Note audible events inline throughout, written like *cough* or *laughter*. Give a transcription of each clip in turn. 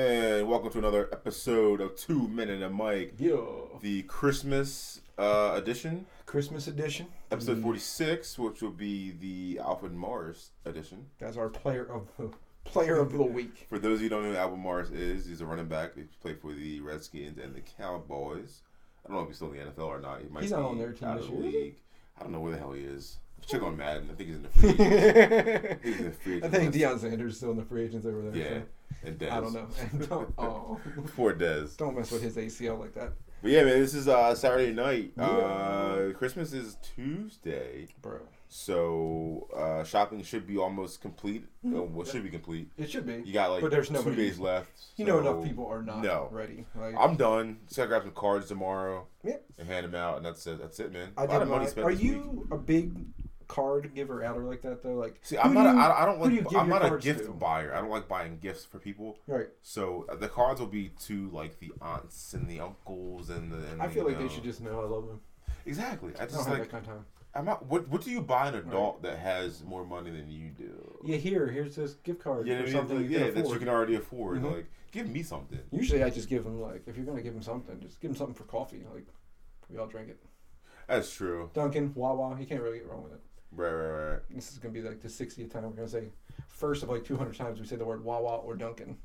And welcome to another episode of Two Men and a Mic, Yo. the Christmas uh, edition, Christmas edition. episode 46, which will be the Alfred Morris edition. That's our player of the player of the week. For those of you who don't know who Alvin Morris is, he's a running back. He played for the Redskins and the Cowboys. I don't know if he's still in the NFL or not. He might He's be not on their team out of the year, is he? league. I don't know where the hell he is. Check on Madden. I think he's in the free *laughs* agents. He's in the free I think. Deion Sanders is still in the free agents over there. Yeah, and Dez. I don't know. *laughs* Don't, oh, *laughs* Poor Dez. don't mess with his ACL like that, But yeah, man, this is uh, Saturday night. Yeah. Uh, Christmas is Tuesday, bro. so uh, shopping should be almost complete. Mhm. Uh, well, should be complete. It should be. You got like But there's two days left. You know, enough people are not no. ready. Like, I'm done. Just gotta grab some cards tomorrow Yeah. and hand them out, and that's it. That's it, man. I a lot of money my, spent Are you week. a big card giver outer like that though? Like, See, I'm do not. you- a, I, I don't who do like. I'm not a gift to? buyer. I don't like buying gifts for people. right. So uh, the cards will be to like the aunts and the uncles and the. And I feel you like they should just know I love them. Exactly. I I don't just have like. that kind of time. I'm not. What What do you buy an adult that has more money than you do? Yeah, here, here's this gift card You know for what I mean? something Like, you yeah, can that you can already afford. Mhm. Like, give me something. Usually, I just give them like, if you're gonna give them something, just give them something for coffee. Like, we all drink it. That's true. Dunkin', Wawa, you can't really get wrong with it. Right, right, right. This is gonna be like the 60th time we're gonna say, first of like 200 times we say the word Wawa or Dunkin'.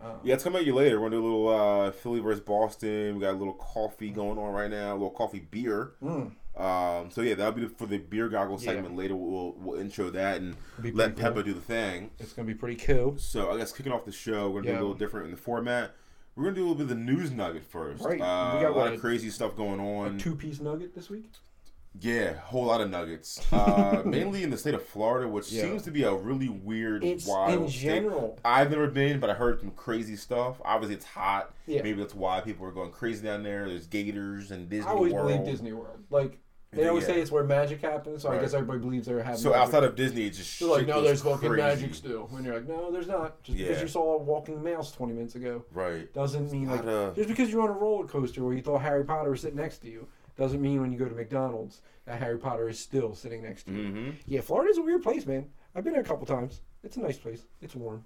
Uh, Yeah, it's coming at you later. We're gonna do a little uh, Philly versus Boston. We got a little coffee going on right now. A little coffee beer. Mm, Um, so yeah, that'll be for the beer goggle Yeah. segment later. We'll, we'll intro that and let cool. Peppa do the thing. It's gonna be pretty cool. So I guess kicking off the show, we're gonna do a little different in the format. We're gonna do a little bit of the news nugget first. Right. We Uh, got a lot what, of crazy stuff going on. two-piece nugget this week. Yeah, whole lot of nuggets. *laughs* Uh, mainly in the state of Florida, which Yeah. seems to be a really weird, It's wild in state. general. I've never been, but I heard some crazy stuff. Obviously, it's hot. Yeah. Maybe that's why people are going crazy down there. There's gators and Disney I always World. believe Disney World. Like they always Yeah. say it's where magic happens, so I guess everybody believes they're having. So magic. outside of Disney, it's just They're like, no, goes there's fucking magic still. When you're like, no, there's not. Just because you saw a walking mouse 20 minutes ago Right. doesn't mean like Lot of- just because you're on a roller coaster where you thought Harry Potter was sitting next to you doesn't mean when you go to McDonald's that Harry Potter is still sitting next to you. Mm-hmm. Yeah, Florida's a weird place, man. I've been there a couple times. It's a nice place. It's warm.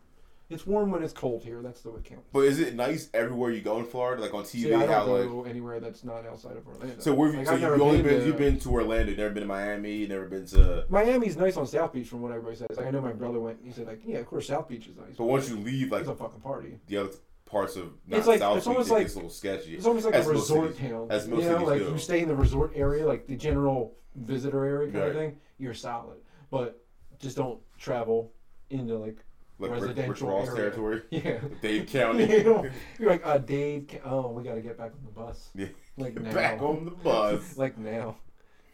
It's warm when it's cold here. That's the way it counts. But is it nice everywhere you go in Florida, like on TV? See, I how don't like go anywhere that's not outside of Orlando. so where Like, so never only been, to- you've been to Orlando, never been to Miami, never been to. Miami's nice on South Beach, from what everybody says. Like, I know my brother went. He said like, yeah, of course South Beach is nice. But once you leave, like it's a fucking party. the other parts of not It's like- South it's Beach, almost it like- a little sketchy. It's almost like As a resort cities- town. as most you know, like do. you stay in the resort area, like the general visitor area kind Right. of thing. You're solid, but just don't travel into like like Rick, Rick residential Ross area. territory, *laughs* yeah. *laughs* Dave *laughs* County. you know, you're like, uh, Dave. Oh, we got to get back on the bus. Yeah. Like now. Back on the bus. like now.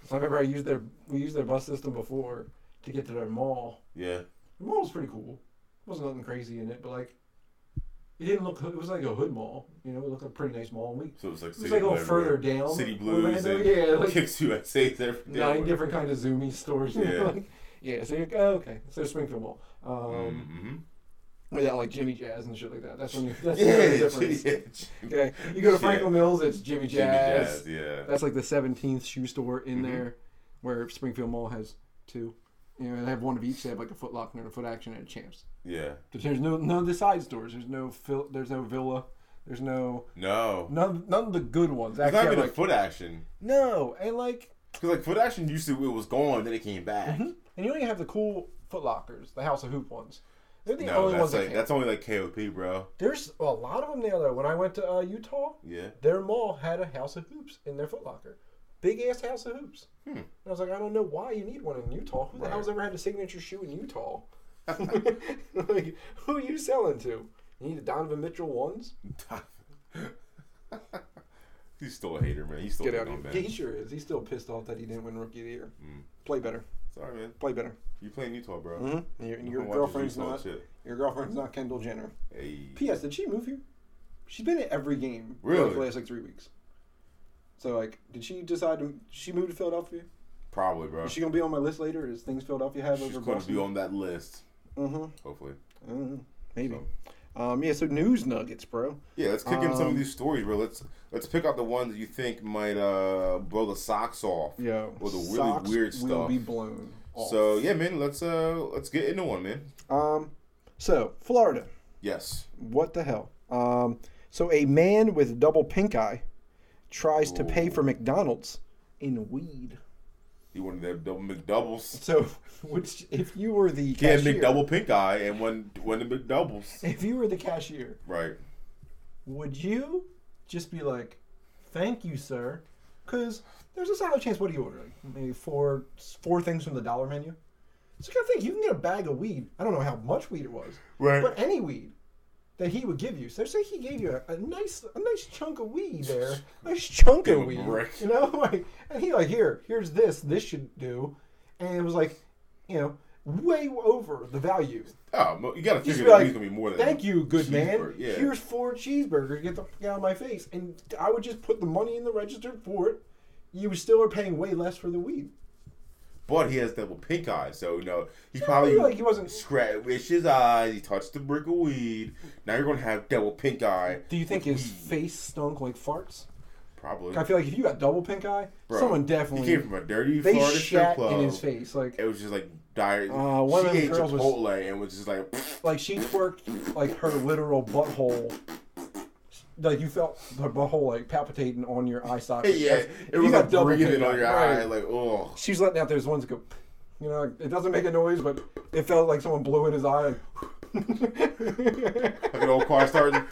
So I remember I used their we used their bus system before to get to their mall. yeah. The mall was pretty cool. wasn't nothing crazy in it, but like. It didn't look. It was like a hood mall, you know. It looked like a pretty nice mall. And we, So it's like it was like a little further down. City Blues and yeah, like Kicks USA nine different kind of zoomy stores. you know, Yeah. like- yeah. So you're like, oh, okay. So Springfield Mall. Um, Mm-hmm. without like Jimmy Jazz and shit like that. That's when you. That's Yeah, the difference. yeah. Okay, you go to Yeah. Franklin Mills, it's Jimmy Jazz. Jimmy Jazz. Yeah. That's like the 17th shoe store in Mhm. there, where Springfield Mall has two. You know, they have one of each. They have like a Foot Locker and a Foot Action and a Champs. Yeah. There's no none of the side stores. There's no Phil, There's no Villa. There's no No. none. None of the good ones. It's not even like, a foot action. no, and like, Because like foot action used to it was gone, then it came back. Mhm. and you only have the cool Foot Lockers, the House of Hoop ones. They're the No, only that's ones that like count. that's only like KOP, bro. There's a lot of them there though. When I went to uh, Utah, Yeah. their mall had a House of Hoops in their Foot Locker. Big ass House of Hoops. Hmm. And I was like, I don't know why you need one in Utah. Who the hell's ever had a signature shoe in Utah? *laughs* like, who are you selling to? You need the Donovan Mitchell ones? *laughs* He's still a hater, man. He's still Get a out of here. he sure is. He's still pissed off that he didn't win Rookie of the Year. Mm. Play better. Sorry, man. Play better. You playing Utah, bro? Mm-hmm. And your, and your girlfriend's not. Shit. Your girlfriend's not Kendall Jenner. Hey. P.S. Did she move here? She's been at every game for Really? like the last like three weeks. So like, did she decide to? She moved to Philadelphia. Probably, bro. Is she gonna be on my list later? Is things Philadelphia have She's over She's going to Boston? be on that list, Mm-hmm. hopefully. Uh, maybe. So, Um, yeah. So news nuggets, bro. yeah, let's kick in some of Um, these stories, bro. Let's let's pick out the ones that you think might uh blow the socks off. Yeah. Or the really weird will stuff. be blown. Off. So yeah, man, let's uh let's get into one, man. Um, so Florida, Yes. What the hell? Um, so a man with double pink eye tries to pay for McDonald's in weed. He wanted that double McDoubles. So, which if you were the He had cashier, McDouble pink eye and one one of the McDoubles. if you were the cashier, Right. Would you just be like, "Thank you, sir," because there's a solid chance. What do you order? Like maybe four four things from the dollar menu. So you gotta think you can get a bag of weed. I don't know how much weed it was, Right. but any weed that he would give you. So say he gave you a, a nice a nice chunk of weed there, *laughs* nice chunk of weed, you know, *laughs* like and he like here here's this this should do, and it was like, you know, way over the value. Oh, you gotta figure be that like, he's gonna be more than. That. Thank you, good man. yeah. Here's four cheeseburgers. Get the fuck out of my face. And I would just put the money in the register for it. You still are paying way less for the weed. But he has double pink eye, so you know he I probably like he wasn't. scratched his eyes. He touched the brick of weed. Now you're gonna have double pink eye. Do you think his weed. face stunk like farts? Probably. I feel like if you got double pink eye, Bro, someone He definitely came from a dirty they Florida strip shat club. in his face. Like It was just like dire. Uh, one she of them ate girls was- Chipotle and was just like, *laughs* like she twerked like her literal butthole. Like you felt the butthole like palpitating on your eye socket. *laughs* yeah, it was like breathing on your right. eye, like oh. She's letting out those ones go, you know, it doesn't make a noise, but it felt like someone blew in his eye. *laughs* Like an old car starting.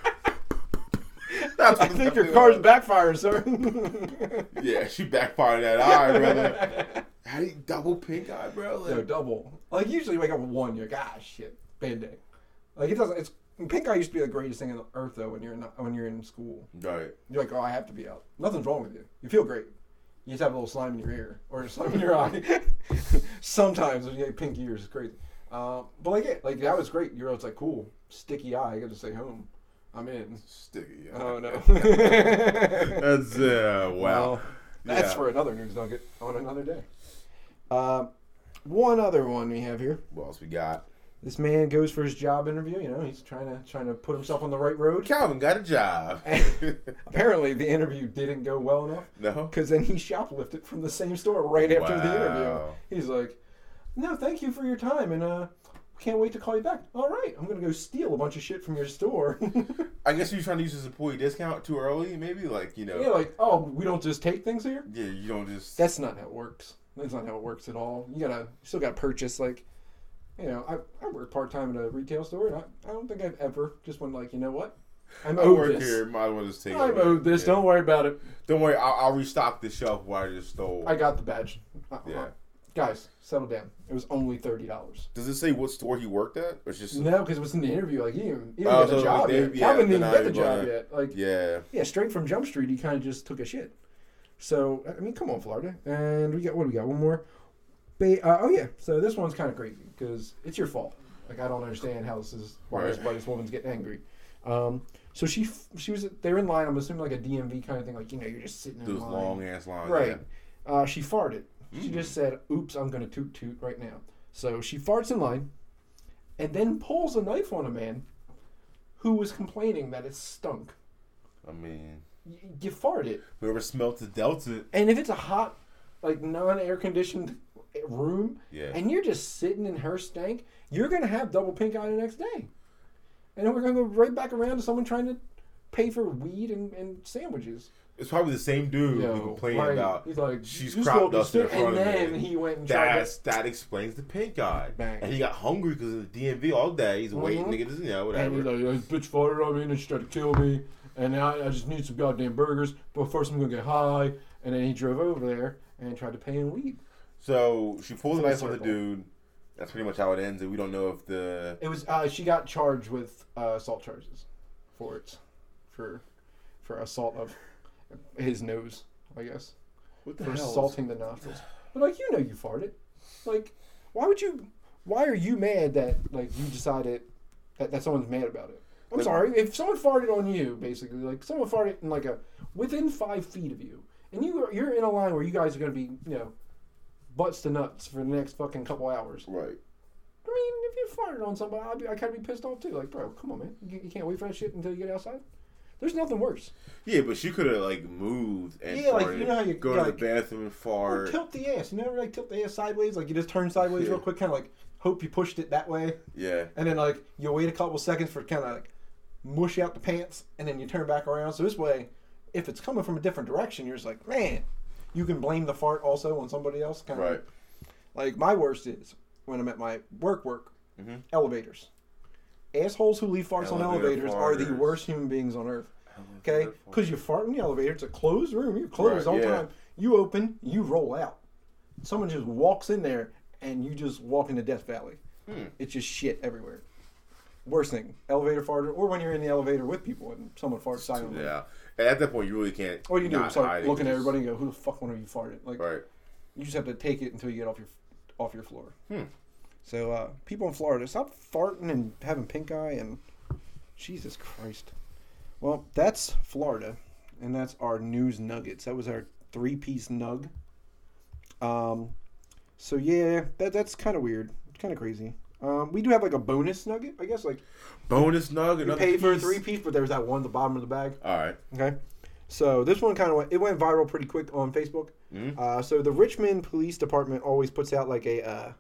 That's I think your car's like. backfiring, sir. *laughs* Yeah, she backfired that eye, brother. How do you double pink eye, bro? Like, no, double. Like usually you wake up with one, you're like, ah, shit, bad day. Like it doesn't. It's pink eye used to be the greatest thing on the earth though. When you're in when you're in school, right. you're like, oh, I have to be out. Nothing's wrong with you. You feel great. You just have a little slime in your ear or slime in your eye. *laughs* Sometimes when you get pink ears, it's crazy. Uh, but like it, like that was great. You're always like, cool, sticky eye. I got to stay home. I'm in. Sticky. yeah. Oh no. *laughs* *laughs* That's uh wow. Well, that's Yeah. for another news nugget on another day. Uh, one other one we have here. What else we got? This man goes for his job interview. You know, he's trying to trying to put himself on the right road. Calvin got a job. *laughs* Apparently, the interview didn't go well enough no. because then he shoplifted from the same store right after the interview. He's like, "No, thank you for your time, and uh, can't wait to call you back. All right, I'm gonna go steal a bunch of shit from your store. *laughs* I guess you're trying to use his employee discount too early, maybe. Like you know, yeah, like, oh, we don't just take things here. yeah, you don't just. That's not how it works. That's not how it works at all. You gotta, you still gotta purchase like, you know, I, I work part time at a retail store, and I, I don't think I've ever just went like, you know what, I'm I owed work this. here. Might as well just take. I'm it. owed this. Yeah. Don't worry about it. Don't worry. I'll, I'll restock the shelf where I just stole. I got the badge. Uh, Yeah. Guys, settle down. It was only thirty dollars. Does it say what store he worked at? Or it's just. No, because it was in the interview. Like he didn't, he didn't Oh, get the job like, yet. yeah, Calvin didn't get the job gonna- yet. Like Yeah. yeah, straight from Jump Street, he kind of just took a shit. So I mean, come on, Florida, and we got what do we got? One more. Ba- uh, oh yeah, so this one's kind of crazy because it's your fault. Like I don't understand how this is why this, why this woman's getting angry. Um, so she she was they're in line. I'm assuming like a DMV kind of thing. Like you know you're just sitting in Those line. long ass lines. Right. Uh, she farted. She Mm. just said, "Oops, I'm gonna toot toot right now." So she farts in line, and then pulls a knife on a man who was complaining that it stunk. I mean, Y- You farted, whoever smelt the Delta. and if it's a hot, like non-air conditioned room, Yeah. and you're just sitting in her stank, you're gonna have double pink eye the next day, and then we're gonna go right back around to someone trying to pay for weed and, and sandwiches. It's probably the same dude Yo, who complained about. He's like, she's "You crop dusting in front and of then he went and tried That's, that explains the pink eye. Bang. And he got hungry because of the DMV all day. He's waiting Mhm. to get his, you know, to. And whatever. he's like, "This bitch farted on me, and she tried to kill me, and now I, I just need some goddamn burgers. But first, I'm gonna get high." And then he drove over there and tried to pay in weed. So she pulls a knife on the dude. That's pretty much how it ends, and we don't know if the It was uh, she got charged with uh, assault charges for it, for for assault of his nose, I guess, what the for hell. assaulting the nostrils. But like you know, you farted. Like, why would you? Why are you mad that like you decided that, that someone's mad about it? I'm But- sorry if someone farted on you, basically, like someone farted in like a within five feet of you, and you are, you're in a line where you guys are gonna be, you know, butts to nuts for the next fucking couple hours. Right. I mean, if you farted on somebody, I'd be, I kind of be pissed off too. Like, bro, come on, man, you, you can't wait for that shit until you get outside. There's nothing worse. Yeah, but she could have like moved and Yeah, like, you know how you- go to like- the bathroom and Or tilt the ass. You never like tilt the ass sideways, like you just turn sideways Yeah. real quick, kind of like hope you pushed it that way, Yeah. and then like you wait a couple seconds for kind of like mush out the pants, and then you turn back around. So this way, if it's coming from a different direction, you're just like, man, you can blame the fart also on somebody else. Kind Right. of like my worst is when I'm at my work work Mhm. elevators. Assholes who leave farts on Elevator elevators are the worst human beings on earth. Okay, because you fart in the elevator. It's a closed room. You're closed Right, all the yeah. time. You open, you roll out. Someone just walks in there, and you just walk into Death Valley. Hmm. It's just shit everywhere. Worst thing, elevator farter, or when you're in the elevator with people and someone farts silently. Yeah. At that point, you really can't. All you do start looking at everybody and go, "Who the fuck one of you farted?" Like Right. you just have to take it until you get off your off your floor. Hmm. So uh, people in Florida, stop farting and having pink eye and Jesus Christ. Well, that's Florida, and that's our news nuggets. That was our three piece nug. Um, so yeah, that that's kind of weird, It's kind of crazy. Um, we do have like a bonus nugget, I guess. Like Bonus nugget. Another paid for a three piece, but there was that one at the bottom of the bag. All right. Okay. So this one kind of went, it went viral pretty quick on Facebook. Mhm. Uh, so the Richmond Police Department always puts out like a uh,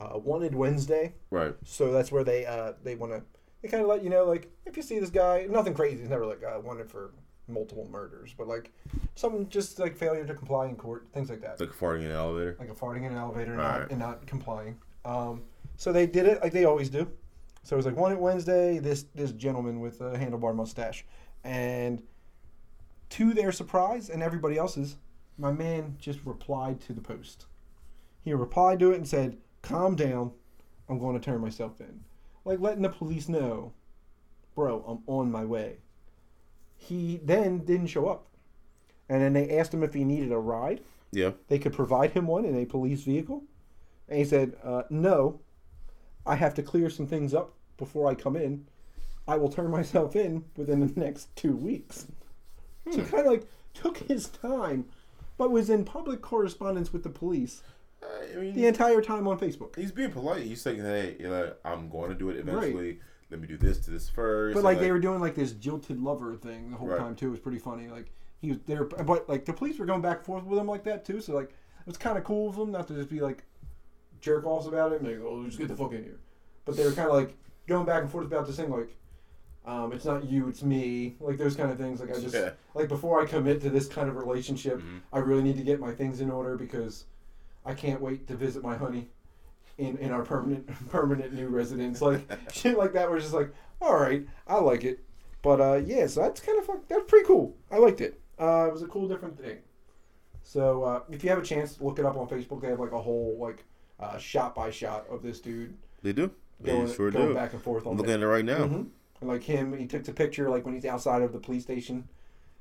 uh, wanted Wednesday. Right. So that's where they uh, they want to they kind of let you know like if you see this guy, nothing crazy. He's never like uh, wanted for multiple murders, but like something just like failure to comply in court, things like that Like farting in an elevator. like a farting in an elevator and, Right. not, and not complying. Um, so they did it like they always do. So it was like one Wednesday. This this gentleman with a handlebar mustache, and to their surprise and everybody else's, my man just replied to the post. He replied to it and said, "Calm down, I'm going to turn myself in," like letting the police know, bro, I'm on my way. He then didn't show up, and then they asked him if he needed a ride Yeah. they could provide him one in a police vehicle. And he said, uh, No, I have to clear some things up before I come in. I will turn *laughs* myself in within the next two weeks. So Hmm. kind of like took his time, but was in public correspondence with the police I mean, the entire time on Facebook. he's being polite. He's saying, "Hey, you know, I'm going to do it eventually. Let me do this to this first. But And, like they were doing like this jilted lover thing the whole Right. time too. It was pretty funny. Like he was there, but like the police were going back and forth with him like that too. So like it was kind of cool of them not to just be like jerk offs about it and like, oh, just get the fuck in here. But they were kind of like going back and forth about this thing like, um, it's not you, it's me. Like those kind of things. Like I just Yeah. like before I commit to this kind of relationship, Mhm. I really need to get my things in order because I can't wait to visit my honey in, in our permanent *laughs* permanent new residence. Like *laughs* shit like that. We're just like, all right, I like it. But uh, yeah, so that's kind of fuck. That's pretty cool. I liked it. Uh, it was a cool different thing. So uh, if you have a chance, look it up on Facebook. They have like a whole like uh, shot by shot of this dude They do. They going, sure going do. back and forth on I'm looking at it right now. Mhm. And like him, he took the picture like when he's outside of the police station,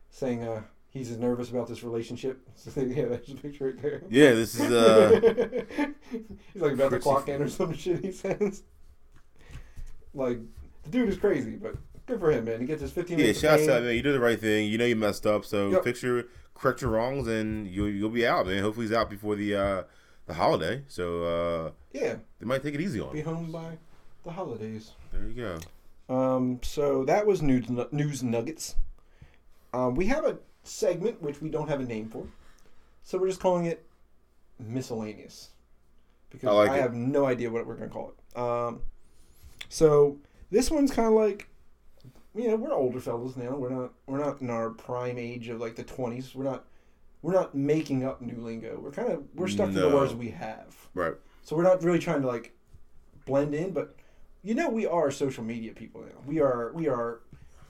saying uh, he's nervous about this relationship. *laughs* So yeah, there's a picture right there. Yeah, this is uh, *laughs* he's like about to clock in or some *laughs* shit. He says, like the dude is crazy, but good for him, man. He gets his 15 yeah. minutes. Shouts fame. out, man. You did the right thing. You know you messed up, so Yep. fix your correct your wrongs, and you'll you'll be out, man. Hopefully he's out before the uh the holiday, so uh Yeah, they might take it easy on be home by the holidays. There you go. Um, so that was news news nuggets. Um, we have a segment which we don't have a name for, so we're just calling it miscellaneous because I like I have no idea what we're gonna call it. Um, so this one's kind of like, you know, we're older fellas now. We're not we're not in our prime age of like the twenties. We're not we're not making up new lingo. We're kind of we're stuck to the words we have. Right. So we're not really trying to like blend in, but you know we are social media people now. We are we are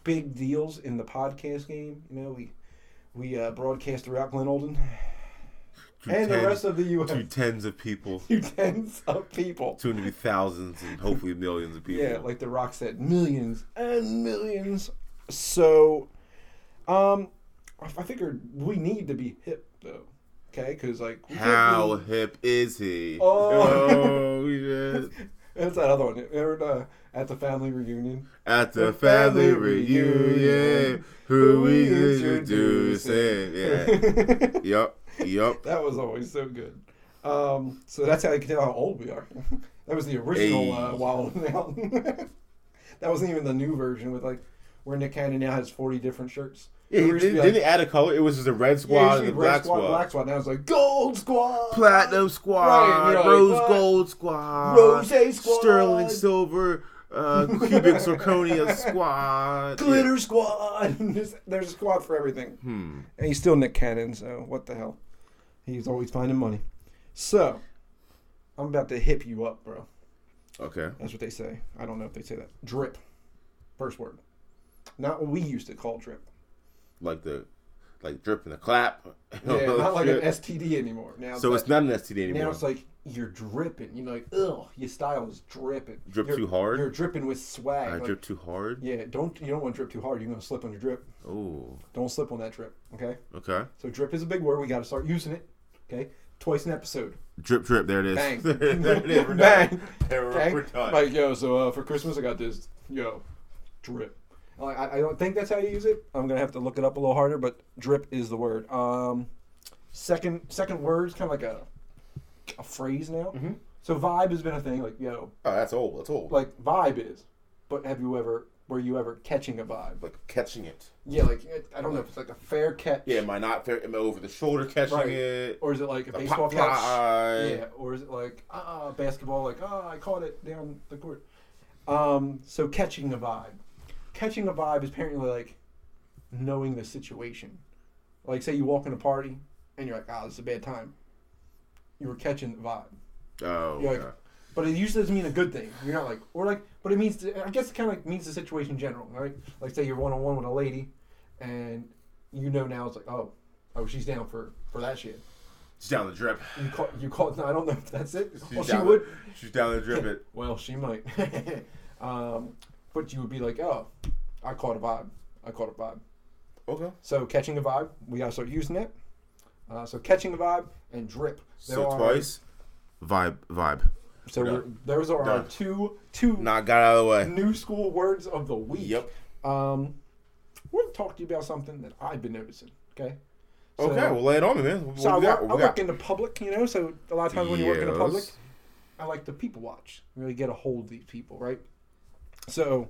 big deals in the podcast game. You know we we uh, broadcast throughout Glenolden To and the rest of the U.S. to tens of people, to tens of people. soon to be thousands, and hopefully millions of people. Yeah, like The Rock said, millions and millions. So, um, I figured we need to be hip though. Okay, because like How hip is he? Oh. Oh, shit. *laughs* That's that other one. Remember uh, at the family reunion? At the The family family reunion, reunion, who we introducing? Yeah. *laughs* Yup. Yup. that was always so good. Um, so that's how you can tell how old we are. *laughs* that was the original uh, Hey. Wild 'N Out. that wasn't even the new version with like where Nick Cannon now has forty different shirts. Yeah, There he, used to didn't, be, didn't add a color? It was just a red Yeah, squad it and used a to be black red squad, squad. black squad. Now it's like gold squad, Platinum squad, Right, you're like, rose gold squad, Rose squad, sterling silver, uh, *laughs* cubic zirconia squad. glitter squad. *laughs* there's, there's a squad for everything. Hmm. And he's still Nick Cannon, so what the hell? He's always finding money. So, I'm about to hip you up, bro. Okay. That's what they say. I don't know if they say that. Drip. First word. Not what we used to call drip. Like the, like drip and the clap. *laughs* Yeah, not like an STD anymore. Now So it's not an STD anymore. now it's like you're dripping. You're like, ugh, your style is dripping. Drip You're- too hard? You're dripping with swag. I Like, drip too hard. Yeah, don't you don't want to drip too hard. You're gonna slip on your drip. Oh. Don't slip on that drip. Okay. Okay. So drip is a big word. We got to start using it. Okay. Twice an episode. Drip, drip. There it is. Bang. *laughs* there it is. Bang. done. There, Okay. we're done. Like yo, so uh, for Christmas I got this. Yo, drip. Like, I, I don't think that's how you use it. I'm gonna have to look it up a little harder, but drip is the word. Um, second second word is kind of like a a phrase now. Mhm. So vibe has been a thing. Like yo, oh, that's old. That's old. like vibe is. But have you ever were you ever catching a vibe? Like catching it. Yeah, like I don't know if it's like a fair catch. Yeah, am I not fair? Am I over the shoulder catching Right. it? Or is it like a The baseball pop catch? fly. Yeah, or is it like ah basketball? Like ah, I caught it down the court. Um, so catching a vibe, catching a vibe is apparently like knowing the situation. Like say you walk in a party and you're like, ah, this is a bad time. You were catching the vibe, Oh. Like, okay. but it usually doesn't mean a good thing. You're not like, or like, but it means I guess it kind of like means the situation in general, right? Like say you're one on one with a lady, and you know now it's like, oh, oh, she's down for for that shit. She's down the drip. You call, you call. I don't know if that's it. She's well, she down would. The, she's down the drip *laughs* it. Well, she might. *laughs* um, but you would be like, oh, I caught a vibe. I caught a vibe. Okay. So catching a vibe, we gotta start using it. Uh, so catching a vibe and drip. There So are- twice. Vibe. Vibe. So We're we're, those are our two two Not got out of the way. new school words of the week. Yep. Um, we're gonna talk to you about something that I've been noticing. Okay. So- Okay, well lay it on me, man. What So I, work, I work in the public, you know. So a lot of times when you work in the public, I like to people watch, really get a hold of these people, right? So,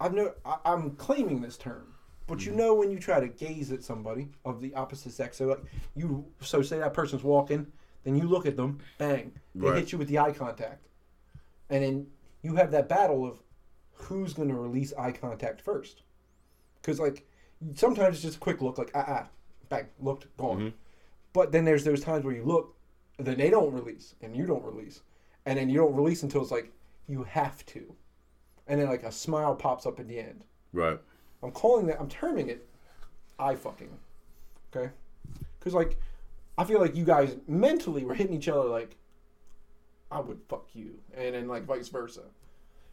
I've no, I, I'm claiming this term, but Mm-hmm. you know when you try to gaze at somebody of the opposite sex, so like you, so say that person's walking, then you look at them, bang, they Right. hit you with the eye contact, and then you have that battle of who's going to release eye contact first, because like sometimes it's just a quick look, like ah ah, bang, looked, gone. Mhm. But then there's those times where you look, and then they don't release, and you don't release, and then you don't release until it's like you have to, and then like a smile pops up at the end. Right. I'm calling that. I'm terming it eye fucking. Okay, because like I feel like you guys mentally were hitting each other like I would fuck you, and then like vice versa,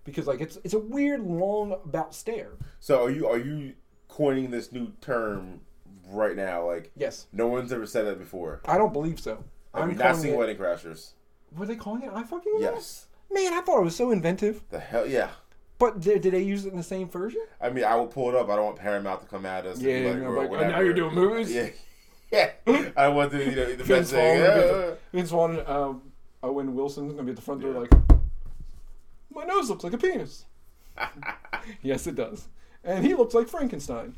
because like it's it's a weird long about stare. So are you are you coining this new term right now? Like Yes, no one's ever said that before. I don't believe so. Have I'm you not seen it. Wedding Crashers? Were they calling it eye fucking? Yes. Man, I thought it was so inventive. The hell yeah. But did, did they use it in the same version? I mean, I will pull it up. I don't want Paramount to come at us. and be Yeah, like, no, like, oh, whatever. now you're doing movies? Yeah. *laughs* Yeah. I want to, you know, the Vince best thing. gonna be at Yeah. Vince Vaughn, um, Owen Wilson's gonna be at the front door Yeah. like, my nose looks like a penis. *laughs* yes, it does, and he looks like Frankenstein.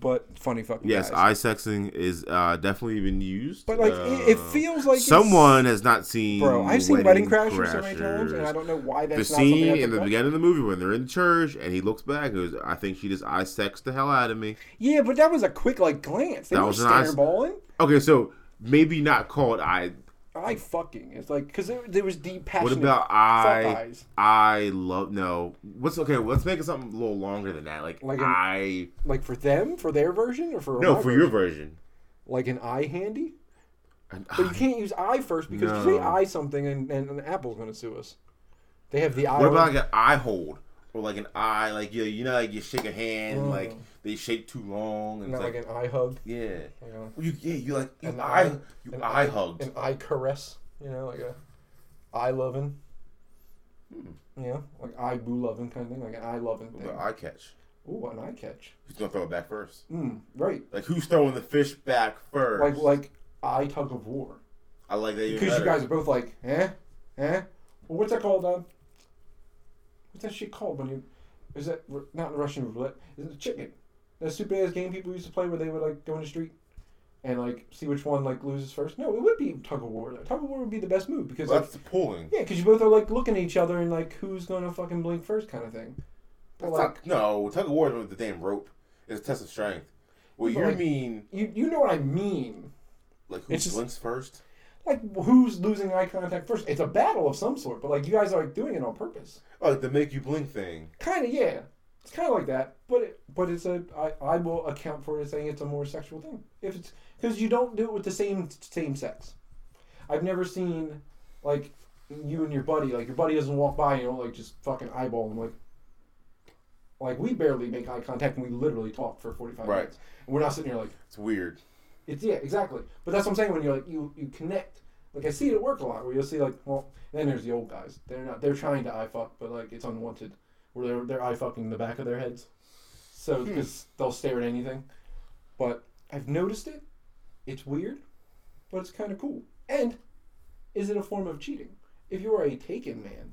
But funny fucking Yes, guys. eye sexing is uh, definitely been used. But like, it, it Uh, feels like someone has not seen. Bro, I've seen Wedding Crashers so many times, and I don't know why The that's not something scene in the beginning of the movie when they're in church and he looks back and goes, "I think she just eye sexed the hell out of me." Yeah, but that was a quick like glance. They That were was an eye- Okay, so maybe not called eye. I fucking. It's like because there, there was deep passion. What about I? eyes? I love no. What's okay? Let's make it something a little longer than that. Like, Like an- I. Like for them, for their version, or for No, for version? your version. like an eye handy. And But you can't use I first because if you say I something and, and, and Apple's going to sue us. They have the I. What about like an eye hold or like an eye? Like you, you know, like you shake a hand, and Mm. like they shake too long, and not it's like, like, an eye hug? yeah, You know, you yeah, you like you An eye, eye- you an eye hugged. An eye caress. You know, like a eye loving. Hmm. You know, like eye boo loving kind of thing, like an eye loving thing. about eye catch? Ooh, an eye catch. Who's gonna throw it back first? Mm, right. Like who's throwing the fish back first? Like like eye tug of war. I like that Because you guys are both like, eh, eh. Well, what's that called, Dad? What's that shit called when you is that not in Russian roulette? Is it the chicken? That stupid ass game people used to play where they would like go in the street and like see which one like loses first. No, it would be tug of war. Tug of war would be the best move because like, That's the pulling. yeah, because you both are like looking at each other and like who's gonna fucking blink first kind of thing. But That's like not, no, tug of war is with the damn rope. It's a test of strength. What But you like- mean, you you know what I mean. like who it's just- blinks first? Like who's losing eye contact first? It's a battle of some sort, but like you guys are like doing it on purpose. Oh, like the make you blink thing. Kind of, yeah. It's kind of like that, but it, but it's a I, I will account for it as saying it's a more sexual thing if it's because you don't do it with the same same sex. I've never seen like you and your buddy like your buddy doesn't walk by and you know like just fucking eyeball him like like we barely make eye contact and we literally talk for forty five Right. minutes. And we're not sitting here like It's weird. It's yeah exactly. But that's what I'm saying when you're like you you connect. Like I see it at work a lot where you'll see like well then there's the old guys they're not they're trying to eye fuck but like it's unwanted where they're they're eye fucking the back of their heads. So Hmm. because they'll stare at anything. But I've noticed it. It's weird, but it's kind of cool. And is it a form of cheating? If you are a taken man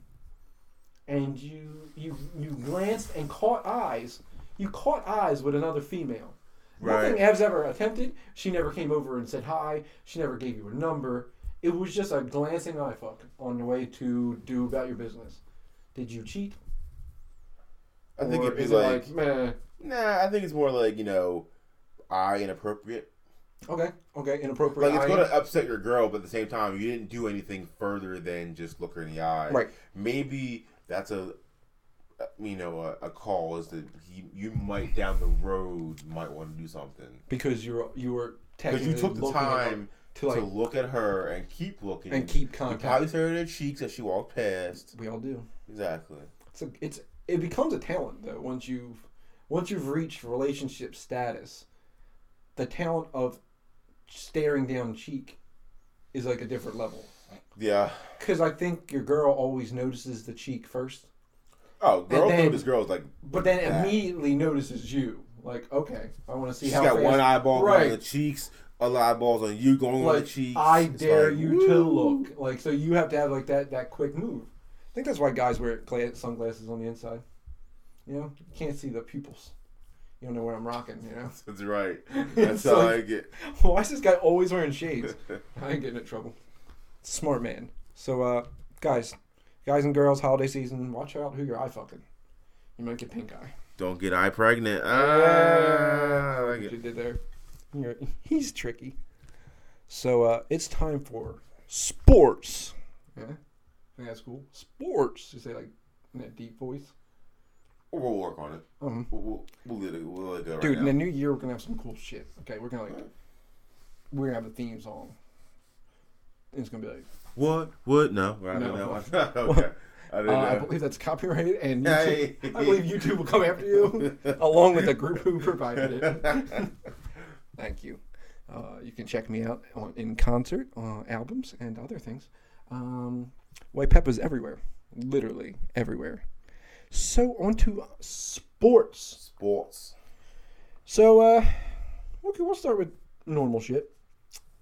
and you you you glanced and caught eyes, you caught eyes with another female. Nothing Ev's ever attempted. She never came over and said hi. She never gave you a number. It was just a glancing eye fuck on the way to do about your business. Did you cheat? I think Or it'd be is like, it like meh. nah. I think it's more like you know, eye inappropriate. Okay, okay, inappropriate. Like it's going to upset your girl, but at the same time, you didn't do anything further than just look her in the eye. Right. Maybe that's a, you know, a, a call is that he, you might down the road might want to do something because you're you were because you took the time to like to look at her and keep looking and keep contact. You probably her cheeks as she walked past. we all do. Exactly. It's a, it's it becomes a talent though once you've once you've reached relationship status. The talent of staring down cheek is like a different level. Yeah. Because I think your girl always notices the cheek first, Oh, girls then- this girl's like. but then that. immediately notices you. Like, okay, I want to see She's how got fast- one eyeball right. on the cheeks, other eyeballs on you, going on the Like, cheeks. I It's dare like, you to look. Like, so you have to have like that that quick move. I think that's why guys wear gla- sunglasses on the inside. You know, you can't see the pupils. You don't know where I'm rocking. You know, *laughs* That's right. *laughs* That's how like- I get. why is this guy always wearing shades? *laughs* I ain't getting in trouble. Smart man. So, uh, guys, guys and girls, holiday season, watch out who you're eye fucking. You might get pink eye. Don't get eye pregnant. Ah, I like What it. you did there. You're, *laughs* he's tricky. So uh, it's time for sports. Yeah, I think that's cool. Sports. You say like in that deep voice. We'll work on it. Um, We'll, we'll, we'll it, we'll it go right dude, in the new year we're gonna have some cool shit. Okay, we're gonna like we're gonna have a theme song. It's gonna be like What? What? No. I don't No. *laughs* okay. I uh, I believe that's copyrighted, and Hey. YouTube, I believe YouTube will come after you *laughs* along with the group who provided it. *laughs* Thank you. Uh, you can check me out on, in concert, uh, albums, and other things. Um, White Pepper's everywhere, literally everywhere. So on to sports. Sports. So uh, okay, we'll start with normal shit.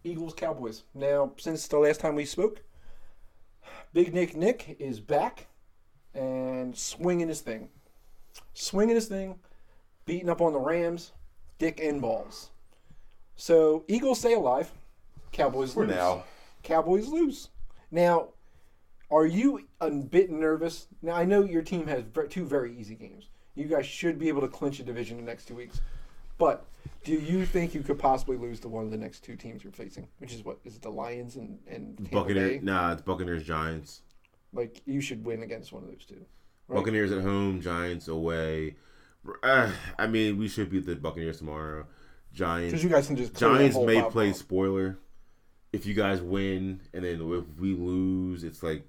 Eagles Cowboys. Now, since the last time we spoke, Big Nick Nick is back and swinging his thing, swinging his thing, beating up on the Rams, dick and balls. So Eagles stay alive, Cowboys For lose. now. Cowboys lose. Now, are you a bit nervous? Now I know your team has two very easy games. You guys should be able to clinch a division in the next two weeks. But do you think you could possibly lose to one of the next two teams you're facing? Which is what is it the Lions and and Tampa Buccaneers. Bay? Nah, it's Buccaneers Giants. Like you should win against one of those two. Right. Buccaneers at home, Giants away. Uh, I mean, we should beat the Buccaneers tomorrow. Giants. Because you guys can just Giants may play spoiler. If you guys win, and then if we lose, it's like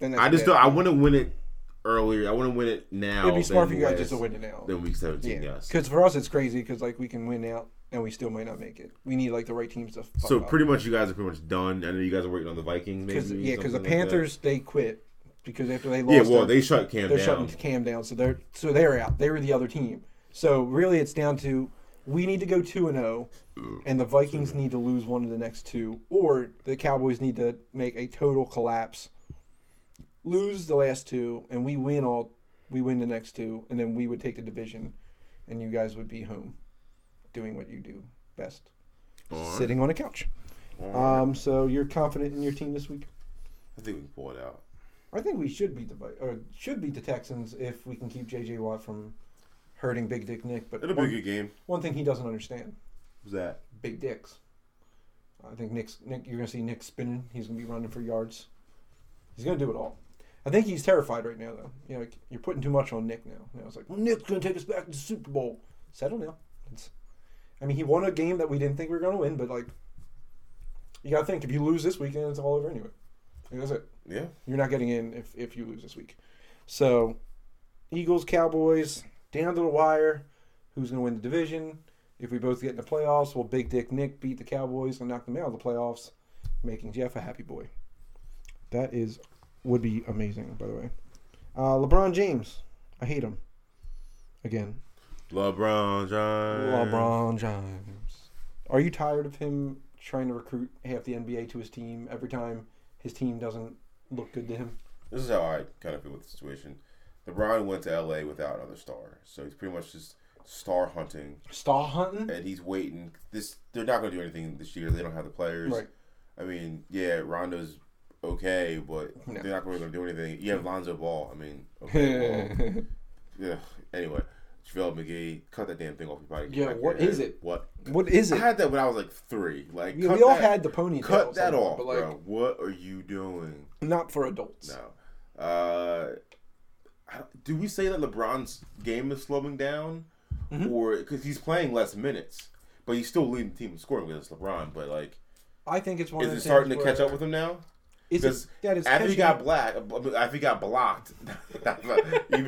I just don't. I want to win it earlier. I want to win it now. It'd be smart for you guys just to win it now. Then week seventeen. Yeah, Yes. because for us it's crazy because like we can win out and we still might not make it. We need like the right teams to. fuck So up. pretty much, you guys are pretty much done. I know you guys are waiting on the Vikings. Maybe. Cause, yeah, because the something like that. Panthers they quit because after they lost. Yeah, well, they shut Cam they're down. shutting Cam down, so they're so they're out. They were the other team. So really, it's down to we need to go two and oh, zero, and the Vikings need to lose one of the next two, or the Cowboys need to make a total collapse, lose the last two, and we win all we win the next two, and then we would take the division, and you guys would be home, doing what you do best, Alright. sitting on a couch. Alright. Um, so you're confident in your team this week? I think we can pull it out. I think we should beat the or should beat the Texans if we can keep J.J. Watt from hurting Big Dick Nick. But It'll be a good game. one thing he doesn't understand: Who's that? big dicks. I think Nick's Nick. You're gonna see Nick spinning. He's gonna be running for yards. He's gonna do it all. I think he's terrified right now, though. You know, like, you're putting too much on Nick now. You know, it's like, well, Nick's gonna take us back to the Super Bowl. Settle now. It's, I mean, he won a game that we didn't think we were gonna win, but like, you gotta think if you lose this weekend, it's all over anyway. Like, that's it. Yeah. You're not getting in if, if you lose this week. So, Eagles, Cowboys, down to the wire. Who's going to win the division? If we both get in the playoffs, will Big Dick Nick beat the Cowboys and knock them out of the playoffs, making Jeff a happy boy? That is would be amazing, by the way. Uh, LeBron James, I hate him. Again, LeBron James. LeBron James. Are you tired of him trying to recruit half the NBA to his team every time his team doesn't look good to him? This is how I kind of feel with the situation. LeBron went to LA without another star, so he's pretty much just star hunting, Star hunting? and he's waiting. This they're not going to do anything this year. They don't have the players. Right. I mean, yeah, Rondo's okay, but *laughs* No. they're not really going to do anything. You have Lonzo Ball. I mean, *laughs* okay, well, yeah. Anyway, JaVale McGee, cut that damn thing off your body. Yeah, what is head. it? What? what is it? I had that when I was like three. Like, Yeah, we all that, had the ponytails. cut that off, but like bro. What are you doing? not for adults. No. Uh, do we say that LeBron's game is slowing down, Mhm. or because he's playing less minutes, but he's still leading the team in scoring with LeBron? But like, I think it's one is it starting to catch up with him now? Is Because it that is After he got black, after he got blocked, even *laughs*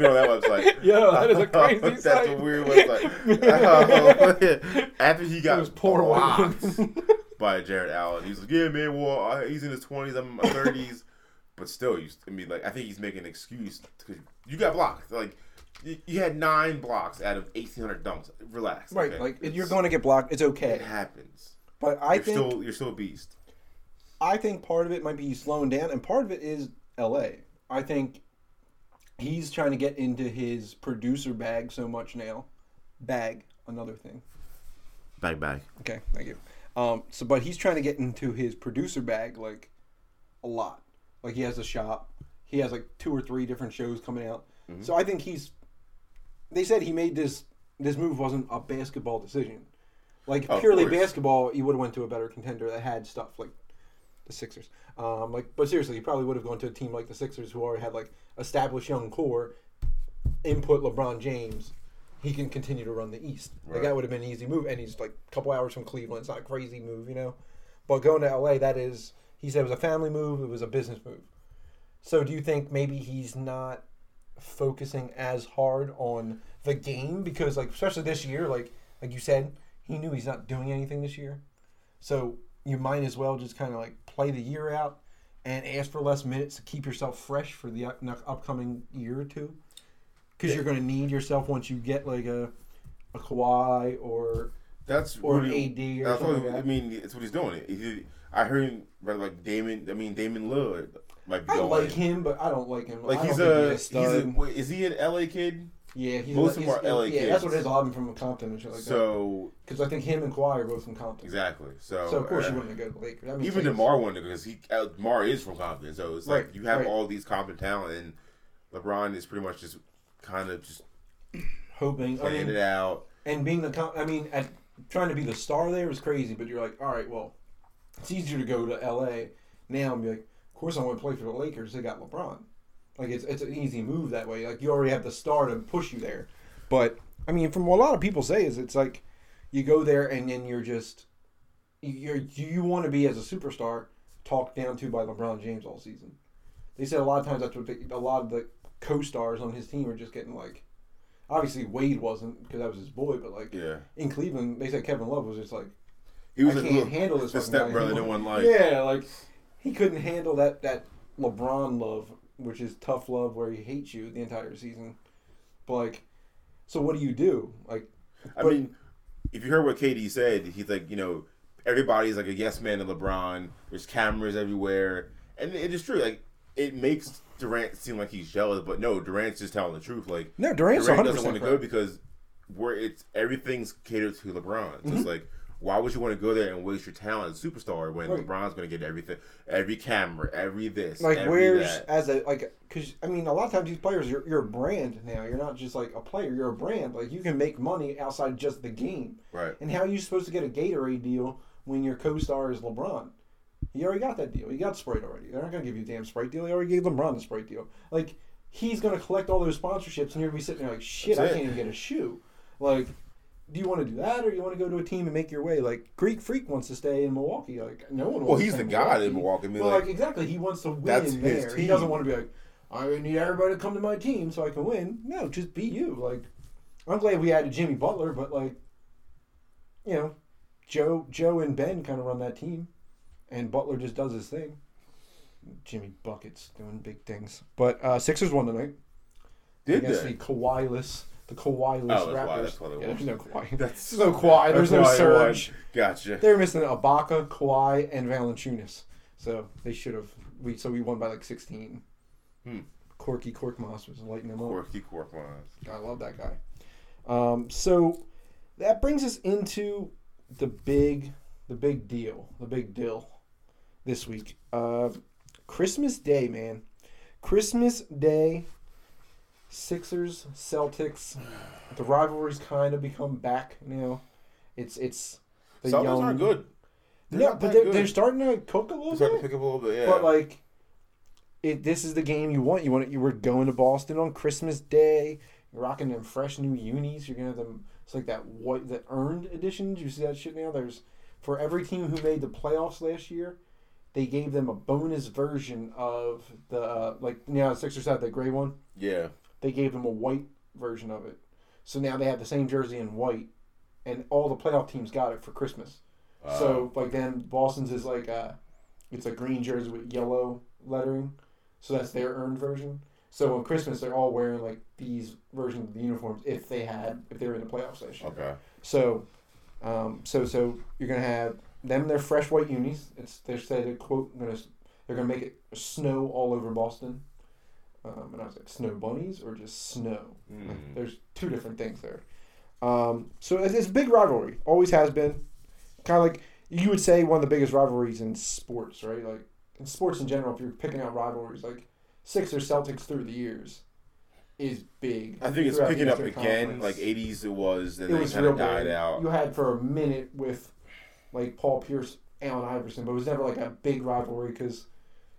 on that website. *laughs* Yo, that is a *laughs* crazy That's site. a weird website. Oh, after he got Those poor blocked women. by Jarrett Allen, he's like, "Yeah, man, well, he's in his twenties, I'm in my thirties, but still, you, I mean, like, I think he's making an excuse because you got blocked. Like, you, you had nine blocks out of eighteen hundred dunks. Relax, right, okay? like It's- you're going to get blocked, it's okay. It happens. But I you're think still you're still a beast. I think part of it might be slowing down, and part of it is L.A. I think he's trying to get into his producer bag so much now. Bag, another thing. Bag bag. Okay, thank you. Um, so, but he's trying to get into his producer bag like a lot. Like he has a shop. He has like two or three different shows coming out. Mm-hmm. So I think he's. They said he made this. This move wasn't a basketball decision. Like Of purely basketball, he would have went to a better contender that had stuff like the Sixers. Um, like, but seriously, he probably would have gone to a team like the Sixers, who already had like established young core. Input LeBron James, he can continue to run the East. Like that would have been an easy move, and he's like a couple hours from Cleveland. It's not a crazy move, you know. But going to LA, that is, he said it was a family move. It was a business move. So do you think maybe he's not focusing as hard on the game because, like, especially this year, like like you said, he knew he's not doing anything this year. So you might as well just kind of like play the year out and ask for less minutes to keep yourself fresh for the up- upcoming year or two. Because you're going to need yourself once you get like a a Kawhi or That's or an AD or That's something what, like I mean, it's what he's doing. He, I heard him rather like Damian. I mean, Damian Lillard might be I going. like him, but I don't like him. Like I he's a, he's a, is he an LA kid? Yeah, he's most of them are LA Yeah, that's what kids. it is. A lot of them from Compton and shit like that. So Because I think him and Kawhi are both from Compton. exactly. So, So of course uh, you wouldn't go to the Lakers. That makes even. Demar wanted to because he uh, Demar is from Compton. So it's like Right, you have right. all these Compton talent, and LeBron is pretty much just kind of just *clears throat* hoping. I mean, it out. and being the I mean, at, trying to be the star there is crazy. But you're like, all right, well, it's easier to go to L.A. now and be like, of course I want to play for the Lakers. They got LeBron. Like it's it's an easy move that way. Like you already have the star to push you there. But I mean, from what a lot of people say is it's like you go there and then you're just you're you want to be as a superstar talked down to by LeBron James all season. They said a lot of times that's what they, a lot of the co-stars on his team are just getting like. Obviously Wade wasn't because that was his boy, but like Yeah, in Cleveland, they said Kevin Love was just like he was I can't little, handle this the step brother no one liked. Yeah, like he couldn't handle that that LeBron love, which is tough love where he hates you the entire season. But like, so what do you do? Like, I But- mean, if you heard what KD said, he's like, you know, everybody's like a yes man to LeBron. There's cameras everywhere, and it is true. Like it makes Durant seem like he's jealous, but no, Durant's just telling the truth. Like No, Durant's Durant 100 doesn't want to go because where it's everything's catered to LeBron. So Mm-hmm. it's like, why would you want to go there and waste your talent as a superstar when Right. LeBron's going to get everything, every camera, every this, like every where's that. as a like because I mean a lot of times these players you're, you're a brand now you're not just like a player you're a brand like you can make money outside just the game right? and how are you supposed to get a Gatorade deal when your co-star is LeBron he already got that deal he got Sprite already they're not gonna give you a damn Sprite deal they already gave LeBron the Sprite deal like he's gonna collect all those sponsorships and you're gonna be sitting there like shit That's I it. can't even get a shoe like do you want to do that, or you want to go to a team and make your way? Like Greek Freak wants to stay in Milwaukee. Like no one. Well, wants to he's the guy in Milwaukee. I mean, well, like, like, exactly, he wants to win that's his there. He doesn't want to be like, I need everybody to come to my team so I can win. No, just be you. Like, I'm glad we added Jimmy Butler, but like, you know, Joe, Joe and Ben kind of run that team, and Butler just does his thing. Jimmy buckets doing big things, but uh, Sixers won tonight did they? the Kawhi-less, the Kawhi-less Oh, that's why- Raptors. that's why they yeah, there's no Kawhi. That's There's no Kawhi. There's no that's why I won. Surge. Gotcha. They were missing Ibaka, Kawhi, and Valanciunas. So they should have. We so we won by like 16. Hmm. Corky Korkmaz was lighting them up. Quirk lines. I love that guy. Um, so that brings us into the big, the big deal, the big deal this week. Uh, Christmas Day, man. Christmas Day. Sixers, Celtics. The rivalries kind of become back now. It's it's the Celtics young. aren't good. They're not but they're, good. they're starting to cook a little They're starting bit. to pick up a little bit. Yeah. But like, it this is the game you want. You want it, you were going to Boston on Christmas Day. You're rocking them fresh new unis. You're gonna have them. It's like that white the earned editions. You see that shit now. There's for every team who made the playoffs last year, they gave them a bonus version of the uh, like you the Sixers had that gray one. yeah. They gave them a white version of it. So now they have the same jersey in white, and all the playoff teams got it for Christmas. Uh, So like then Boston's is like a, it's a green jersey with yellow lettering, so that's their earned version. So on Christmas they're all wearing like these versions of the uniforms if they had if they were in the playoffs last year. okay. So, um, so so you're gonna have them their fresh white unis. It's they said quote gonna they're gonna make it snow all over Boston. Um, and I was like snow bunnies or just snow. Mm. There's two different things there. Um, so it's, it's a big rivalry. Always has been. Kind of like you would say one of the biggest rivalries in sports, right? Like in sports in general, if you're picking out rivalries, like Sixers Celtics through the years is big. I think it's picking up again. Conference. Like '80s, it was, and it was kind real of died big. out. You had for a minute with like Paul Pierce, Allen Iverson, but it was never like a big rivalry because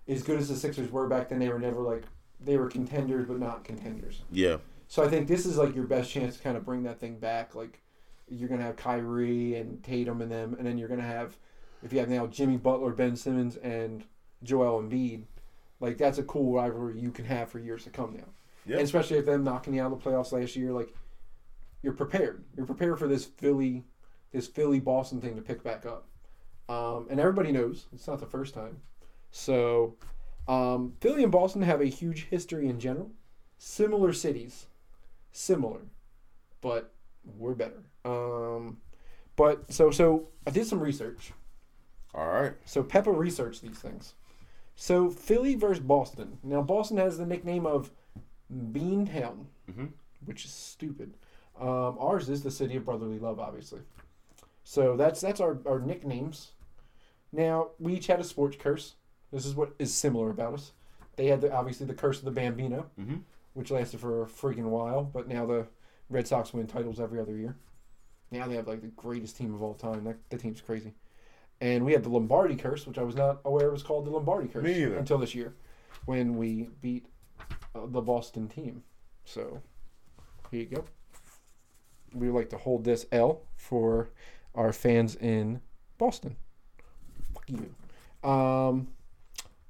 as good as the Sixers were back then, they were never like they were contenders but not contenders. Yeah. So I think this is like your best chance to kind of bring that thing back. Like you're gonna have Kyrie and Tatum and them, and then you're gonna have if you have now Jimmy Butler, Ben Simmons, and Joel Embiid. Like that's a cool rivalry you can have for years to come now. Yeah. And especially if them knocking you out of the playoffs last year, like you're prepared. You're prepared for this Philly, this Philly Boston thing to pick back up. Um, and everybody knows it's not the first time. So um, Philly and Boston have a huge history in general. Similar cities, similar, but we're better. Um, but so so I did some research. All right. So Peppa researched these things. So Philly versus Boston. Now Boston has the nickname of Beantown, Mhm. which is stupid. Um, ours is the city of brotherly love, obviously. So that's that's our, our nicknames. Now we each had a sports curse. This is what is similar about us. They had the, obviously the curse of the Bambino, Mhm. which lasted for a freaking while, but now the Red Sox win titles every other year. Now they have like the greatest team of all time. That the team's crazy. And we had the Lombardi curse, which I was not aware was called the Lombardi curse until this year, when we beat uh, the Boston team. So here you go. We would like to hold this L for our fans in Boston. Fuck you. Um,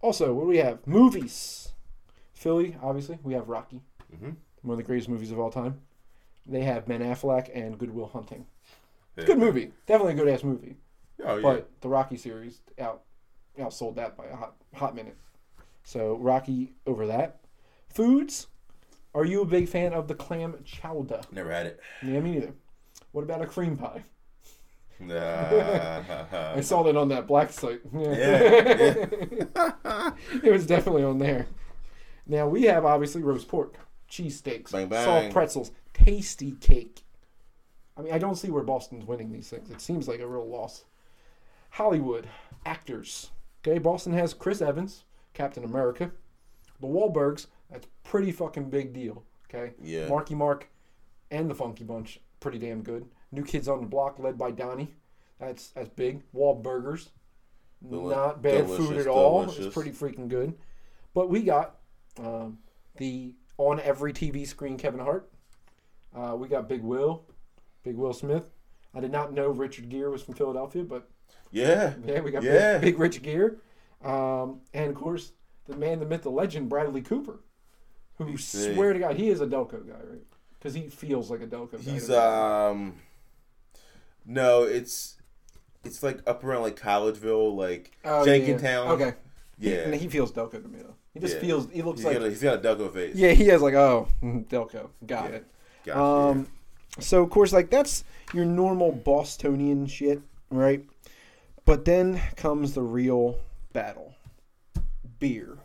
also, what do we have? Movies. Philly, obviously, we have Rocky, Mhm. one of the greatest movies of all time. They have Ben Affleck and Good Will Hunting. Yeah. Good movie, definitely a good ass movie. Oh yeah. But the Rocky series out outsold that by a hot hot minute. So Rocky over that. Foods. Are you a big fan of the clam chowder? Never had it. Yeah, me neither. What about a cream pie? *laughs* I saw that on that black site. *laughs* Yeah, *laughs* it was definitely on there. Now we have obviously roast pork, cheesesteaks, soft pretzels, Tastykake. I mean, I don't see where Boston's winning these things. It seems like a real loss. Hollywood actors. Okay, Boston has Chris Evans, Captain America. The Wahlbergs. That's pretty fucking big deal. Okay. Yeah. Marky Mark and the Funky Bunch, pretty damn good. New Kids on the Block, led by Donnie. That's that's big. Wahlburgers, Deli- not bad food delicious, at all. It's pretty freaking good. But we got um, the on every TV screen Kevin Hart. Uh, we got Big Will, Big Will Smith. I did not know Richard Gere was from Philadelphia, but Yeah. yeah, we got Yeah. big, big Rich Gere, um, and of course the man, the myth, the legend, Bradley Cooper, who swear to God he is a Delco guy, right? Because he feels like a Delco guy. He's me. No, it's it's like up around like Collegeville, like Oh, yeah, yeah. Jenkintown. Okay, Yeah. he, *laughs* he feels Delco to me though. He just Yeah. feels. He looks he's like got a, he's got a Delco face. yeah. He has like oh mm, Delco. Got Yeah. it. Gotcha, Um, so of course, like that's your normal Bostonian shit, right? But then comes the real battle, beer.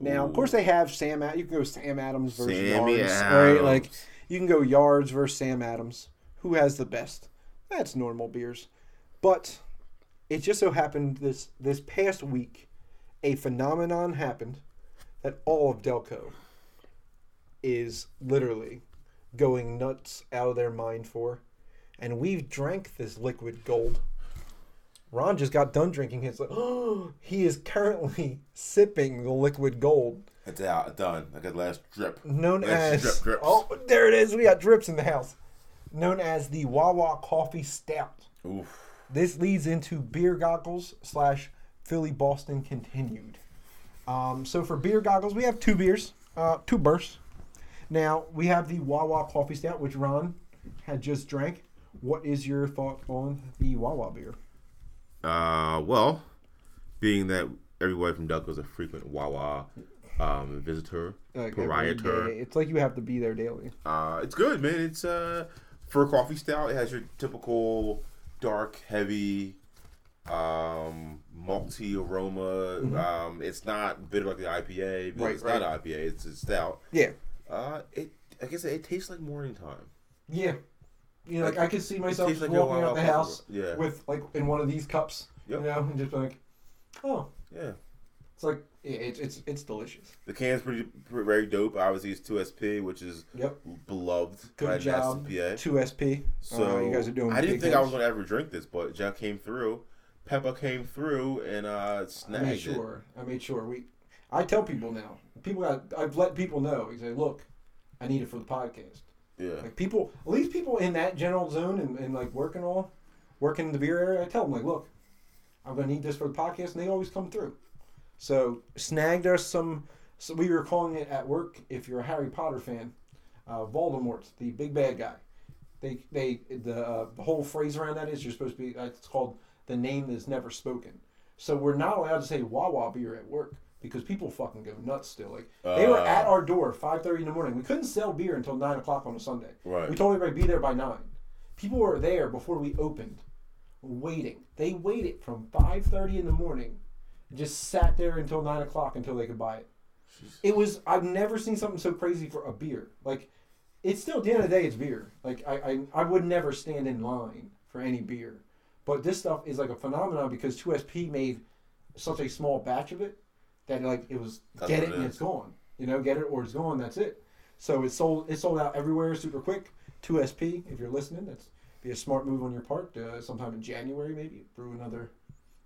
Now, of course, they have Sam. Ad- you can go Sam Adams versus Sammy Yards, Adams. right? Like you can go Yards versus Sam Adams. Who has the best? That's normal beers, but it just so happened this this past week, a phenomenon happened that all of Delco is literally going nuts out of their mind for. And we've drank this liquid gold. Ron just got done drinking his. Like, *gasps* oh, he is currently *laughs* sipping the liquid gold, It's out, done. Got the last drip. known Last as. drip, drips. Oh, there it is. We got drips in the house. Known as the Wawa Coffee Stout. Oof. This leads into beer goggles slash Philly Boston continued. Um, so for beer goggles, we have two beers, uh, two bursts. Now we have the Wawa Coffee Stout, which Ron had just drank. What is your thought on the Wawa beer? Uh, well, being that everybody from Delco is a frequent Wawa um, visitor, Like, proprietor. It's like you have to be there daily. uh, it's good, man. It's uh, for a coffee stout, it has your typical dark, heavy, um, malty aroma. Um, it's not bitter like the IPA. Mm-hmm. Right, it's right. not IPA. It's a stout. Yeah, Uh, it. I guess it tastes like morning time. yeah. You know, like, Like, I could see myself tastes like walking out the house Yeah. with like in one of these cups, Yep. you know, and just like, oh, Yeah. It's like yeah, it's it's it's delicious. The can's pretty, pretty very dope. Obviously, it's two SP, which is Yep. beloved Good by job. Two SP. So uh, you guys are doing. I didn't think I was going to ever drink this, but Jack came through. Peppa came through and uh, I snagged made it. sure. I made sure. We. I tell people now. People got. I've let people know. You say, look, I need it for the podcast. Yeah. Like people, at least people in that general zone and, and like working all, working in the beer area. I tell them like, look, I'm gonna need this for the podcast, and they always come through. So snagged us some. So we were calling it at work. If you're a Harry Potter fan, uh, Voldemort, the big bad guy. They they the uh, the whole phrase around that is you're supposed to be. Uh, it's called the name that's never spoken. So we're not allowed to say Wawa beer at work because people fucking go nuts still. Like they were Uh. at our door five thirty in the morning. We couldn't sell beer until nine o'clock on a Sunday. Right. We told everybody be there by nine. People were there before we opened, waiting. They waited from five thirty in the morning, just sat there until nine o'clock until they could buy it. It was I've never seen something so crazy for a beer. Like it's still at the end of the day it's beer. Like I, I I would never stand in line for any beer. But this stuff is like a phenomenon because 2SP made such a small batch of it that like it was That's get it it and it's gone. You know, get it or it's gone. That's it. So it sold it sold out everywhere super quick. 2SP if you're listening, that's be a smart move on your part. Uh, sometime in January maybe brew another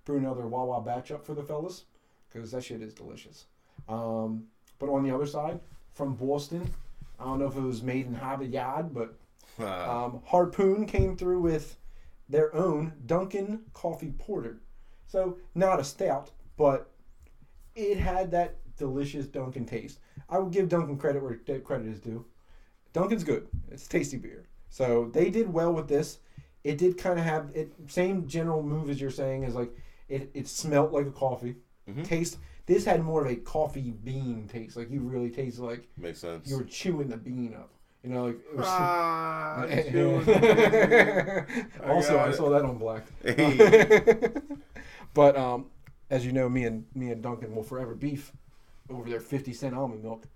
brew another Wawa batch up for the fellas because that shit is delicious. Um, but on the other side, from Boston, I don't know if it was made in Hobby Yard, but Uh, um, Harpoon came through with their own Dunkin' Coffee Porter. So not a stout, but it had that delicious Dunkin' taste. I would give Dunkin' credit where credit is due. Dunkin's good. It's tasty beer. So they did well with this. It did kind of have it same general move as you're saying is like it, it smelt like a coffee. Mhm. Taste this had more of a coffee bean taste. Like you really taste like makes sense. you were chewing the bean up. You know, like it was. Ah, *laughs* *laughs* also, I, got it. saw that on Black. Hey. *laughs* but um, as you know, me and me and Dunkin' will forever beef over their fifty cent almond milk.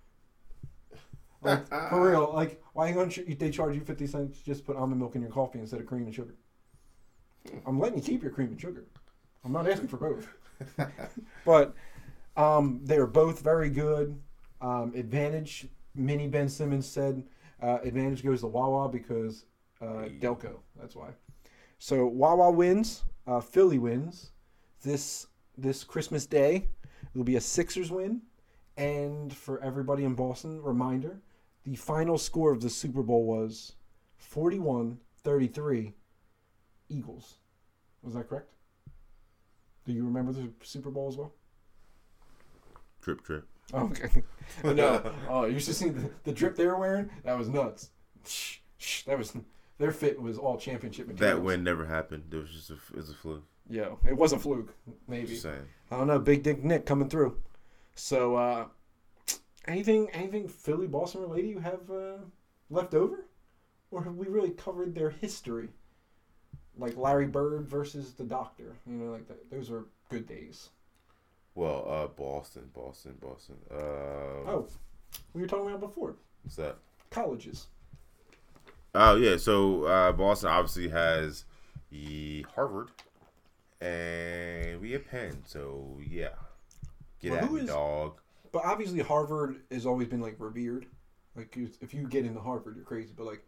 Like, for real, like why don't you, they charge you fifty cents just put almond milk in your coffee instead of cream and sugar? I'm letting you keep your cream and sugar. I'm not asking for both. *laughs* but um, they were both very good. Um, advantage, Mini Ben Simmons said, uh, advantage goes to Wawa because uh, Delco. That's why. So Wawa wins. Uh, Philly wins this this Christmas Day. It'll be a Sixers win. And for everybody in Boston, reminder the final score of the Super Bowl was 41 33 Eagles. Was that correct? Do you remember the Super Bowl as well? Trip, trip. Okay. *laughs* no. Oh, you should see the, the drip they were wearing. That was nuts. Shh, shh, That was their fit was all championship material. That win never happened. It was just a, it was a fluke. Yeah, it was a fluke. Maybe. Just saying. I don't know. Big Dick Nick coming through. So, uh, anything, anything Philly Boston related you have uh, left over, or have we really covered their history? Like Larry Bird versus the Doctor. You know, like that. Those are good days. Well, uh, Boston, Boston, Boston. Uh, Oh, we were talking about before what's that? colleges. Oh yeah, so uh, Boston obviously has the Harvard, and we have Penn. So yeah, get Well, at me, is- dog. But obviously, Harvard has always been like revered. Like, if you get into Harvard, you're crazy. But like,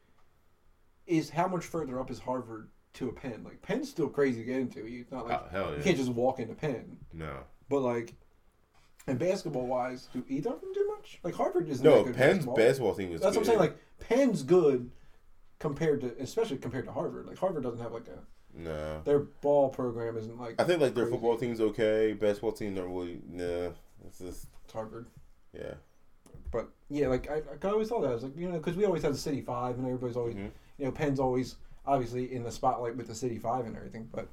is how much further up is Harvard to a Penn. Like, Penn's still crazy to get into. You not like Oh, hell you can't just walk into Penn. No, But like, and basketball wise, do either of them do much? Like Harvard isn't no. good Penn's basketball. basketball team was. That's what I'm saying. Like Penn's good compared to, especially compared to Harvard. Like Harvard doesn't have like a no. their ball program isn't like I think like their crazy. football team's okay. Basketball team don't really. Nah, it's just It's Harvard. yeah. But yeah, like I, I always thought that I was like you know because we always had the City Five and everybody's always Mhm. you know Penn's always obviously in the spotlight with the City Five and everything. But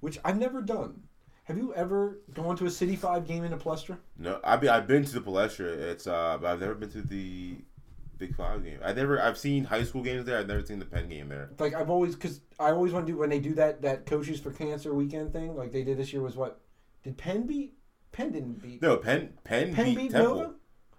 which I've never done. Have you ever gone to a City Five game in a Palestra? No, I be I've been to the Palestra. It's uh, but I've never been to the Big Five game. I never I've seen high school games there. I've never seen the Penn game there. Like I've always because I always want to do when they do that that coaches for cancer weekend thing like they did this year was what did Penn beat Penn didn't beat No, Penn Penn, Penn beat, beat Nova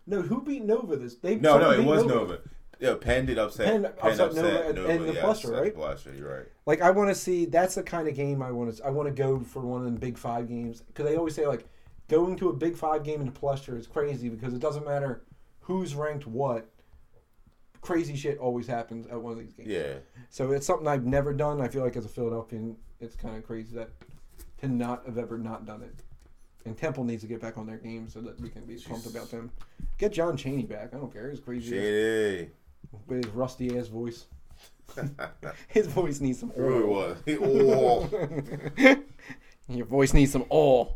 no who beat Nova this they No, no, it was Nova. Yeah, Penn did upset. Penn Penn, upset upset, Nova Nova. and- and the yes, at the right? You're right. like I want to see that's the kind of game I want to I want to go for one of them Big Five games because they always say like going to a Big Five game in the Palestra is crazy because it doesn't matter who's ranked what crazy shit always happens at one of these games. Yeah, So it's something I've never done. I feel like as a Philadelphian, it's kind of crazy that to not have ever not done it. And Temple needs to get back on their game so that we can be pumped about them. Get John Chaney back. I don't care. He's crazy shady. With his rusty ass voice. *laughs* His voice needs some It really oil. was. oh, *laughs* Your voice needs some oil.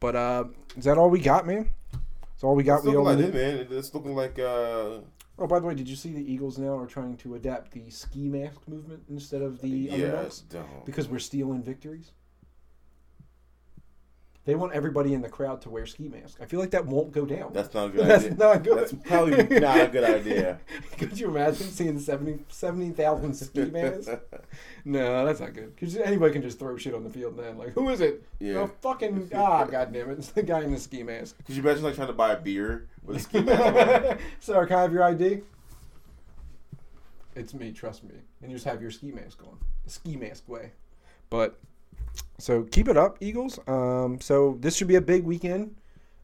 But uh, is that all we got, man? That's all we got. it's We looking like it, man. It's looking like uh, Oh, by the way, did you see the Eagles now are trying to adapt the ski mask movement instead of the yeah, underdogs don't. because we're stealing victories? They want everybody in the crowd to wear ski masks. I feel like that won't go down. That's not a *laughs* good That's idea. not good. That's probably not a good *laughs* idea. Could you imagine seeing 70 70,000 ski *laughs* masks? No, that's not good. Because anybody can just throw shit on the field then. Like, who is it? Yeah. Oh, fucking, ah, goddamn it. It's the guy in the ski mask. Could you imagine like trying to buy a beer with a ski mask on? Sir, can I have your ID? It's me, trust me. And you just have your ski mask on. The ski mask way. But so keep it up, Eagles. Um, so this should be a big weekend.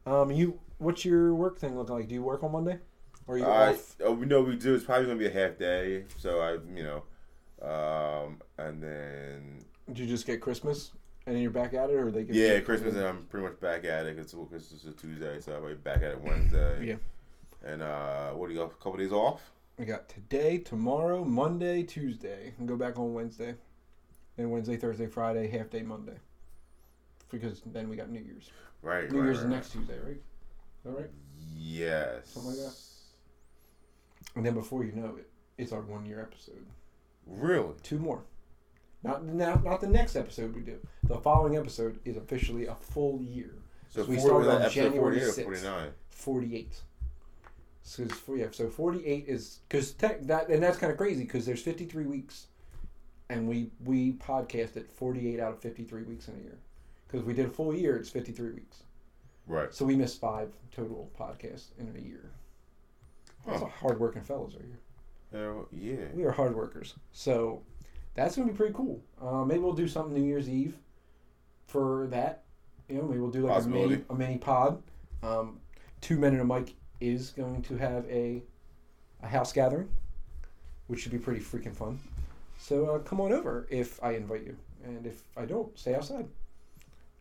Um, you what's your work thing look like? Do you work on Monday? Or are you I, off? oh, we know we do. It's probably gonna be a half day. So I, you know, um, and then Did you just get Christmas and then you're back at it, or they give yeah, Christmas, and I'm pretty much back at it. It's well, Christmas is a Tuesday, so I'll be back at it Wednesday. Yeah. And uh, what do you got? A couple days off? We got today, tomorrow, Monday, Tuesday, and go back on Wednesday. And Wednesday, Thursday, Friday, half day Monday. Because then we got New Year's. Right. New right, Year's right. next Tuesday, right? Is that right? Yes. Something like that. And then before you know it, it's our one year episode. Really? Two more. Not not, not the next episode we do. The following episode is officially a full year. So So we started on January 48 6th. 49. 48. So yeah, so 48 is because tech that and that's kind of crazy because there's 53 weeks, and we we podcasted 48 out of 53 weeks in a year. Because we did a full year, it's 53 weeks. Right. So we missed five total podcasts in a year. That's Huh. a hard working fellows right here. Hell, yeah. We are hard workers. So that's gonna be pretty cool. Uh, maybe we'll do something New Year's Eve for that. You know, maybe we'll do like a mini, a mini pod. Um, Two Men and a Mic is going to have a a house gathering, which should be pretty freaking fun. So uh, come on over if I invite you, and if I don't, stay outside.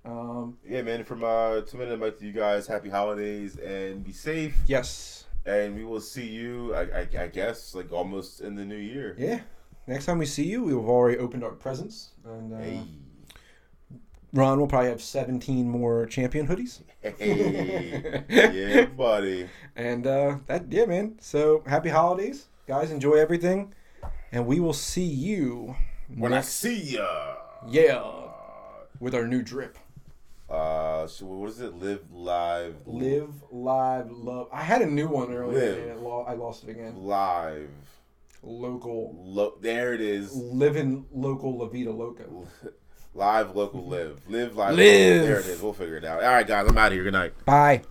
Um, Yeah, man. From uh, two minute to you guys. Happy holidays and be safe. Yes. And we will see you. I, I, I guess like almost in the new year. yeah. Next time we see you, we will have already opened our presents, and uh, Hey. Ron will probably have 17 more champion hoodies. Hey. *laughs* yeah, buddy. And uh, that, yeah, man. So happy holidays, guys. Enjoy everything, and we will see you When I see ya. yeah with our new drip. Uh, so what is it? Live live. Live, live, love. I had a new one earlier, Live. and I lost it again. live. Local, Lo- there it is. living local La Vida Loca. *laughs* Live local live. Live live. Live. There it is. We'll figure it out. All right, guys. I'm out of here. Good night. Bye.